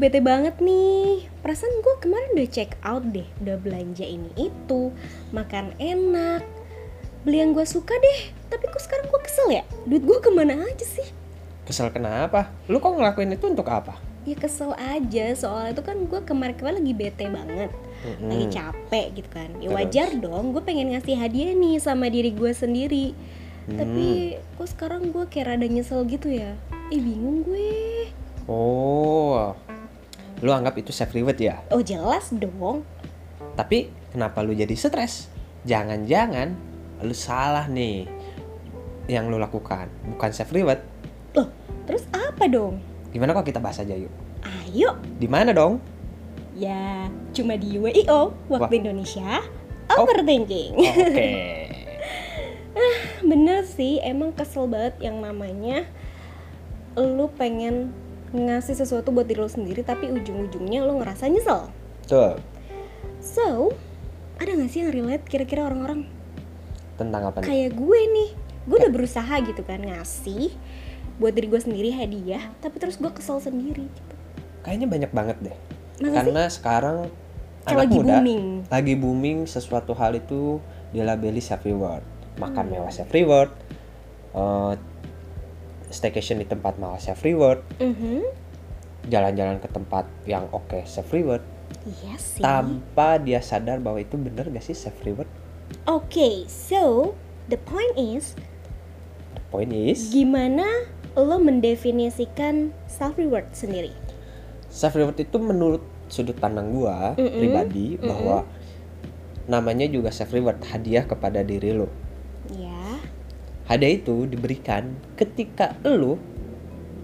bete banget nih. Perasaan gue kemarin udah check out deh, udah belanja ini itu, makan enak, beli yang gue suka deh. Tapi kok sekarang gue kesel ya? Duit gue ke mana aja sih? Kesel kenapa? Lu kok ngelakuin itu untuk apa? Ya kesel aja, soalnya itu kan gue kemarin-kemarin lagi bete banget, Mm-mm. lagi capek gitu kan. Ya Terus? wajar dong, gue pengen ngasih hadiah nih sama diri gue sendiri. Hmm. Tapi kok sekarang gue kayak rada nyesel gitu ya? Ih bingung gue. Oh, lu anggap itu self reward ya? Oh jelas dong. Tapi kenapa lu jadi stres? Jangan-jangan lu salah nih yang lu lakukan, bukan self reward. Loh, terus apa dong? Gimana kok kita bahas aja yuk? Ayo, Di mana dong? ya cuma di WIO waktu Wah. Indonesia. Oh. Overthinking. Oke. Bener sih, emang kesel banget yang namanya lu pengen ngasih sesuatu buat diri lu sendiri tapi ujung-ujungnya lu ngerasa nyesel. Tuh, So, ada gak sih yang relate kira-kira orang-orang tentang apa nih? kayak gue nih? Gue udah berusaha gitu kan ngasih buat diri gue sendiri hadiah, tapi terus gue kesel sendiri. Gitu. Kayaknya banyak banget deh. Masa sih? Karena sekarang Kayak anak lagi muda booming. lagi booming sesuatu hal itu dilabeli self reward. Makan Hmm. mewah self reward. eh, staycation di tempat mewah self reward. Mhm. Jalan-jalan ke tempat yang oke self reward. Iya sih. Tanpa dia sadar bahwa itu bener gak sih self reward? Oke, so the point is The point is gimana lo mendefinisikan self reward sendiri? self reward itu menurut sudut pandang gua Mm-mm. pribadi bahwa namanya juga self reward hadiah kepada diri lo. Ya. Hadiah itu diberikan ketika lo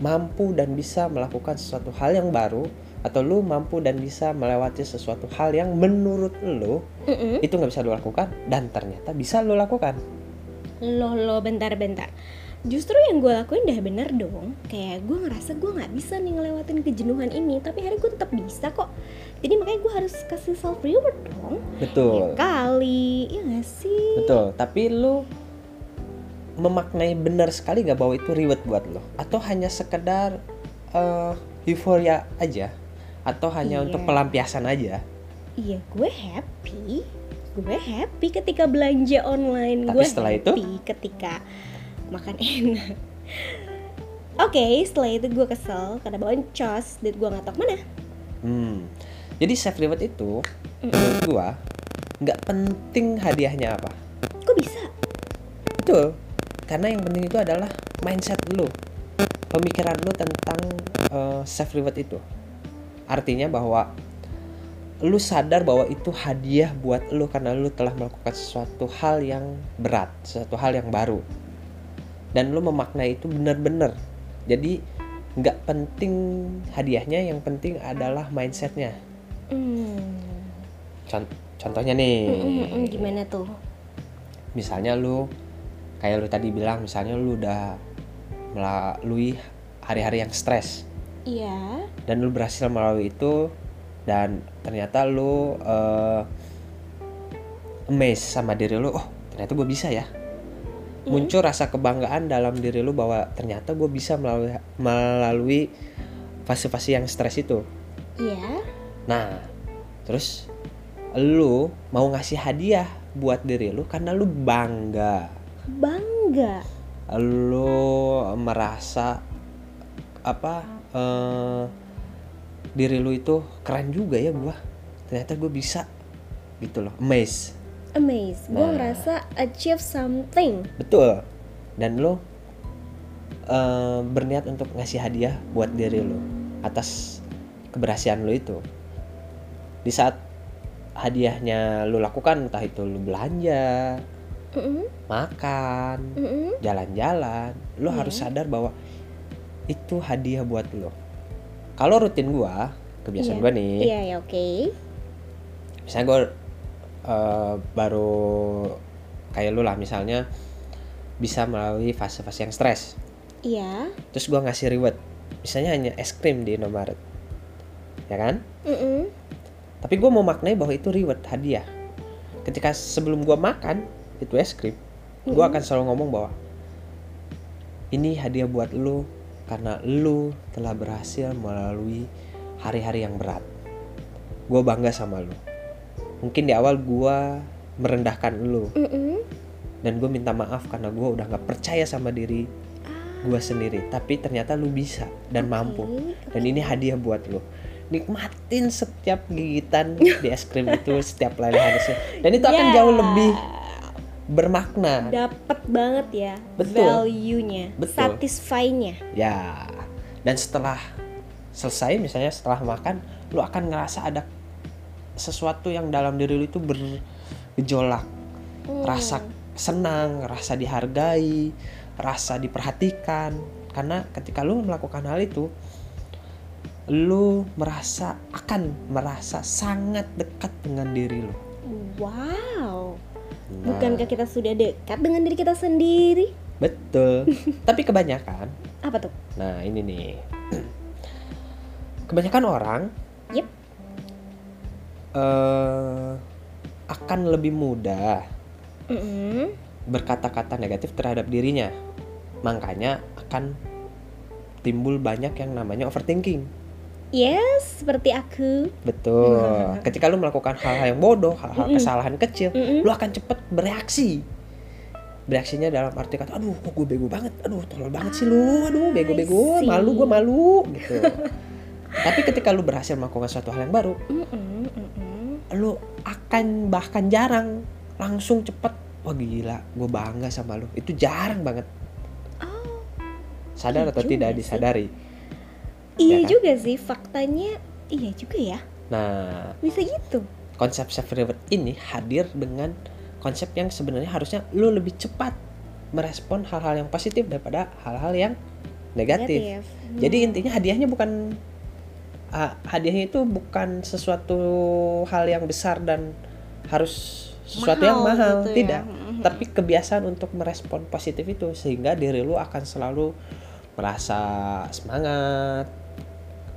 mampu dan bisa melakukan sesuatu hal yang baru atau lu mampu dan bisa melewati sesuatu hal yang menurut lo Mm-mm. itu nggak bisa lo lakukan dan ternyata bisa lo lakukan. Lo lo bentar-bentar. Justru yang gue lakuin udah bener dong. Kayak gue ngerasa gue nggak bisa nih ngelewatin kejenuhan ini, tapi hari gue tetap bisa kok. Jadi makanya gue harus kasih self reward dong. Ya Betul. kali, ya gak sih? Betul, tapi lu memaknai benar sekali gak bahwa itu reward buat lo atau hanya sekedar eh, euforia aja atau hanya Iya. untuk pelampiasan aja Iya, gue happy. Gue happy ketika belanja online. Tapi gue setelah itu? happy ketika makan enak. Oke, setelah itu gue kesel karena boncos, duit gue nggak tahu mana. hmm. jadi self reward itu menurut gua nggak penting hadiahnya apa Kok bisa? betul karena yang penting itu adalah mindset lu. Pemikiran lu tentang eh, self reward itu. Artinya bahwa lu sadar bahwa itu hadiah buat lu karena lu telah melakukan sesuatu hal yang berat sesuatu hal yang baru. Dan lu memaknai itu benar-benar. Jadi nggak penting hadiahnya yang penting adalah mindsetnya. Hmm. Con- contohnya nih. Mm, mm, mm, gimana tuh? misalnya lu kayak lu tadi bilang misalnya lu udah melalui hari-hari yang stres. Iya. dan lu berhasil melalui itu dan ternyata lu eh amazed sama diri lu oh ternyata gue bisa ya. Muncul rasa kebanggaan dalam diri lu bahwa ternyata gue bisa melalui melalui fase-fase yang stres itu. Iya. nah terus lu mau ngasih hadiah buat diri lu karena lu bangga Bangga. lu merasa apa eh, diri lu itu keren juga ya gua ternyata gue bisa gitu loh amazed Amazed. Gue Nah. ngerasa achieve something. betul dan lu eh, berniat untuk ngasih hadiah buat diri lu atas keberhasilan lu itu di saat hadiahnya lu lakukan entah itu lu belanja Mm-mm, makan mm-mm. jalan-jalan lu Iya. harus sadar bahwa itu hadiah buat lo kalau rutin gua kebiasaan Iya. gua nih Iya ya oke. misalnya gua eh, baru kayak lu lah misalnya bisa melalui fase-fase yang stres Iya. terus gua ngasih reward misalnya hanya es krim di Indomaret ya kan Mm-mm. tapi gua mau maknai bahwa itu reward hadiah ketika sebelum gua makan itu es krim gua akan selalu ngomong bahwa ini hadiah buat lu karena lu telah berhasil melalui hari-hari yang berat. Gue bangga sama lu. Mungkin di awal gue merendahkan lu. Mm-mm. dan gue minta maaf karena gue udah nggak percaya sama diri gue sendiri. Tapi ternyata lu bisa dan mampu. Oke, dan ini hadiah buat lu. Nikmatin setiap gigitan di es krim itu setiap lelehan dan itu akan Ya. jauh lebih bermakna dapet banget ya Betul. value-nya, Betul. satisfy-nya. ya dan setelah selesai misalnya setelah makan lu akan ngerasa ada sesuatu yang dalam diri lu itu bergejolak Hmm. rasa senang rasa dihargai rasa diperhatikan karena ketika lu melakukan hal itu lu merasa akan merasa sangat dekat dengan diri lu Wow. Nah, Bukankah kita sudah dekat dengan diri kita sendiri? betul tapi kebanyakan Apa tuh? Nah ini nih Kebanyakan orang Yep. eh, Akan lebih mudah Mm-mm. berkata-kata negatif terhadap dirinya Makanya akan timbul banyak yang namanya overthinking Yes, seperti aku. Betul Ketika lu melakukan hal-hal yang bodoh Hal-hal Mm-mm. kesalahan kecil Mm-mm. Lu akan cepet bereaksi Bereaksinya dalam arti kata Aduh kok gue bego banget Aduh tolol banget sih lu Aduh bego-bego. Malu gue malu gitu Tapi ketika lu berhasil melakukan suatu hal yang baru mm-mm. lu akan bahkan jarang langsung cepet wah gila gue bangga sama lu itu jarang banget Oh, sadar Iya atau juga tidak sih. Iya Ya kan? juga sih faktanya. Iya juga ya. nah Bisa gitu. konsep self reward ini hadir dengan konsep yang sebenarnya harusnya lu lebih cepat merespon hal-hal yang positif daripada hal-hal yang negatif, Hmm. jadi intinya hadiahnya bukan ah, hadiahnya itu bukan sesuatu hal yang besar dan harus sesuatu yang mahal gitu ya. tidak Mhm. tapi kebiasaan untuk merespon positif itu sehingga diri lu akan selalu merasa semangat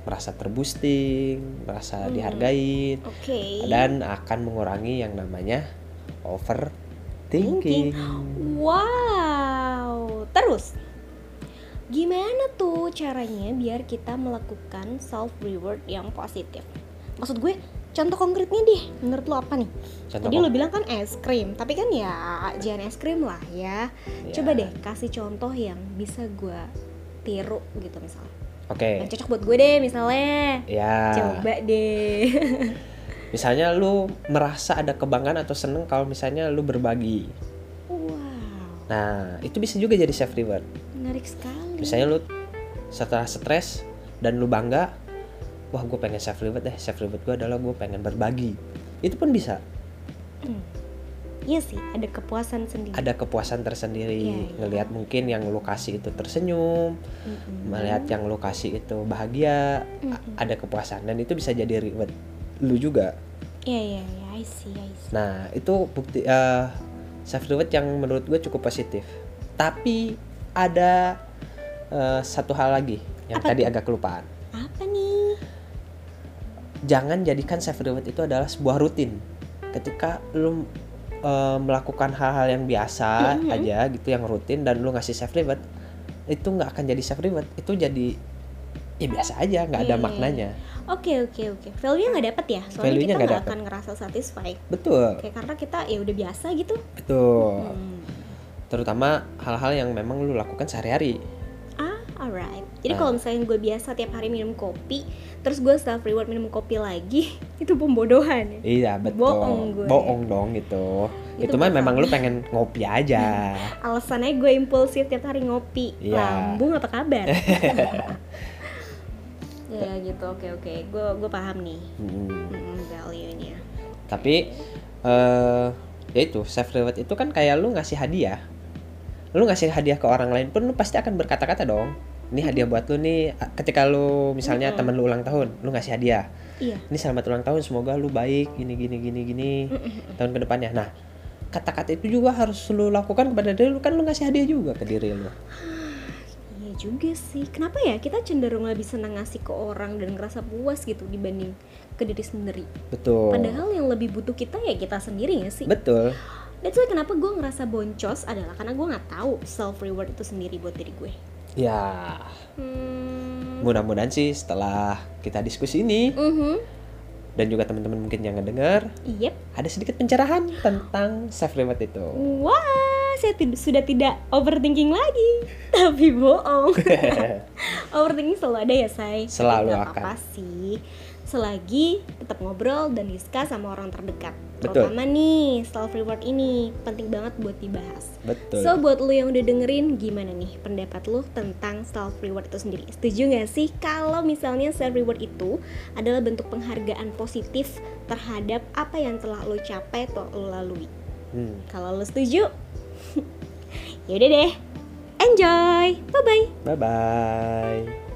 merasa terboosting merasa Hmm. dihargain Oke. dan akan mengurangi yang namanya overthinking Wow. Terus gimana tuh caranya biar kita melakukan self reward yang positif? Maksud gue contoh konkretnya deh. Menurut lo apa nih? contoh Tadi lo bilang kan es krim, tapi kan ya jangan es krim lah ya. Ya. Coba deh kasih contoh yang bisa gue tiru gitu misalnya. Oke Yang cocok buat gue deh misalnya. ya Coba deh. misalnya lu merasa ada kebanggaan atau seneng kalau misalnya lu berbagi wow, nah itu bisa juga jadi self reward menarik sekali. misalnya lu setelah stres dan lu bangga wah gue pengen self reward deh self reward gue adalah gue pengen berbagi itu pun bisa Hmm. Iya sih, ada kepuasan sendiri. ada kepuasan tersendiri Iya, iya. ngelihat mungkin yang lu kasih itu tersenyum Mm-mm. melihat yang lu kasih itu bahagia Mm-mm. ada kepuasan dan itu bisa jadi reward lu juga Iya iya iya, I see I see. nah itu bukti eh self reward yang menurut gue cukup positif tapi ada eh, satu hal lagi yang Apa tadi agak kelupaan Apa nih? jangan jadikan self reward itu adalah sebuah rutin. Ketika lu eh, melakukan hal-hal yang biasa Mhm. aja gitu yang rutin dan lu ngasih self reward itu nggak akan jadi self reward itu jadi ya biasa aja nggak ada Iya, maknanya Oke oke oke. Value nggak dapet ya? Soalnya Value-nya kita nggak akan ngerasa satisfied. betul Kayak karena kita ya udah biasa gitu. betul Hmm. terutama hal-hal yang memang lu lakukan sehari-hari alright. Jadi Nah. kalau misalnya gue biasa tiap hari minum kopi, terus gue self reward minum kopi lagi, itu pembodohan. ya? iya betul Bohong gue. bohong dong gitu itu, Itu mah memang lu pengen ngopi aja Alasannya gue impulsif tiap hari ngopi. Iya. Lambung apa kabar? ya gitu. Oke oke. Gue gue paham nih Mm. hmm, value-nya. tapi eh ya itu self reward itu kan kayak lu ngasih hadiah lu ngasih hadiah ke orang lain pun lu pasti akan berkata-kata dong ini hadiah buat lu nih ketika lu misalnya Mm-mm. temen lu ulang tahun lu ngasih hadiah Iya. ini selamat ulang tahun semoga lu baik gini gini gini gini Mm-mm. tahun ke depannya nah kata-kata itu juga harus lu lakukan kepada diri lu kan lu ngasih hadiah juga ke diri lu Iya juga sih. Kenapa ya kita cenderung lebih senang ngasih ke orang dan ngerasa puas gitu dibanding ke diri sendiri. betul Padahal yang lebih butuh kita ya kita sendiri ya sih. betul That's why kenapa gue ngerasa boncos adalah karena gue nggak tahu self reward itu sendiri buat diri gue. Ya, Hmm. mudah-mudahan sih setelah kita diskusi ini mhm. dan juga teman-teman mungkin yang ngedengar Yep. ada sedikit pencerahan tentang self reward itu. Wah, saya tid- sudah tidak overthinking lagi. Tapi bohong. overthinking selalu ada ya, say. Tapi Selalu akan. apa-apa sih. Selagi tetap ngobrol dan discuss sama orang terdekat. Betul. Terutama nih, self reward ini penting banget buat dibahas. Betul. So buat lu yang udah dengerin gimana nih pendapat lu tentang self reward itu sendiri? Setuju gak sih kalau misalnya self reward itu adalah bentuk penghargaan positif terhadap apa yang telah lu capai atau lu lalui? Hmm. Kalau lu setuju, yaudah deh. Enjoy. Bye bye. Bye bye.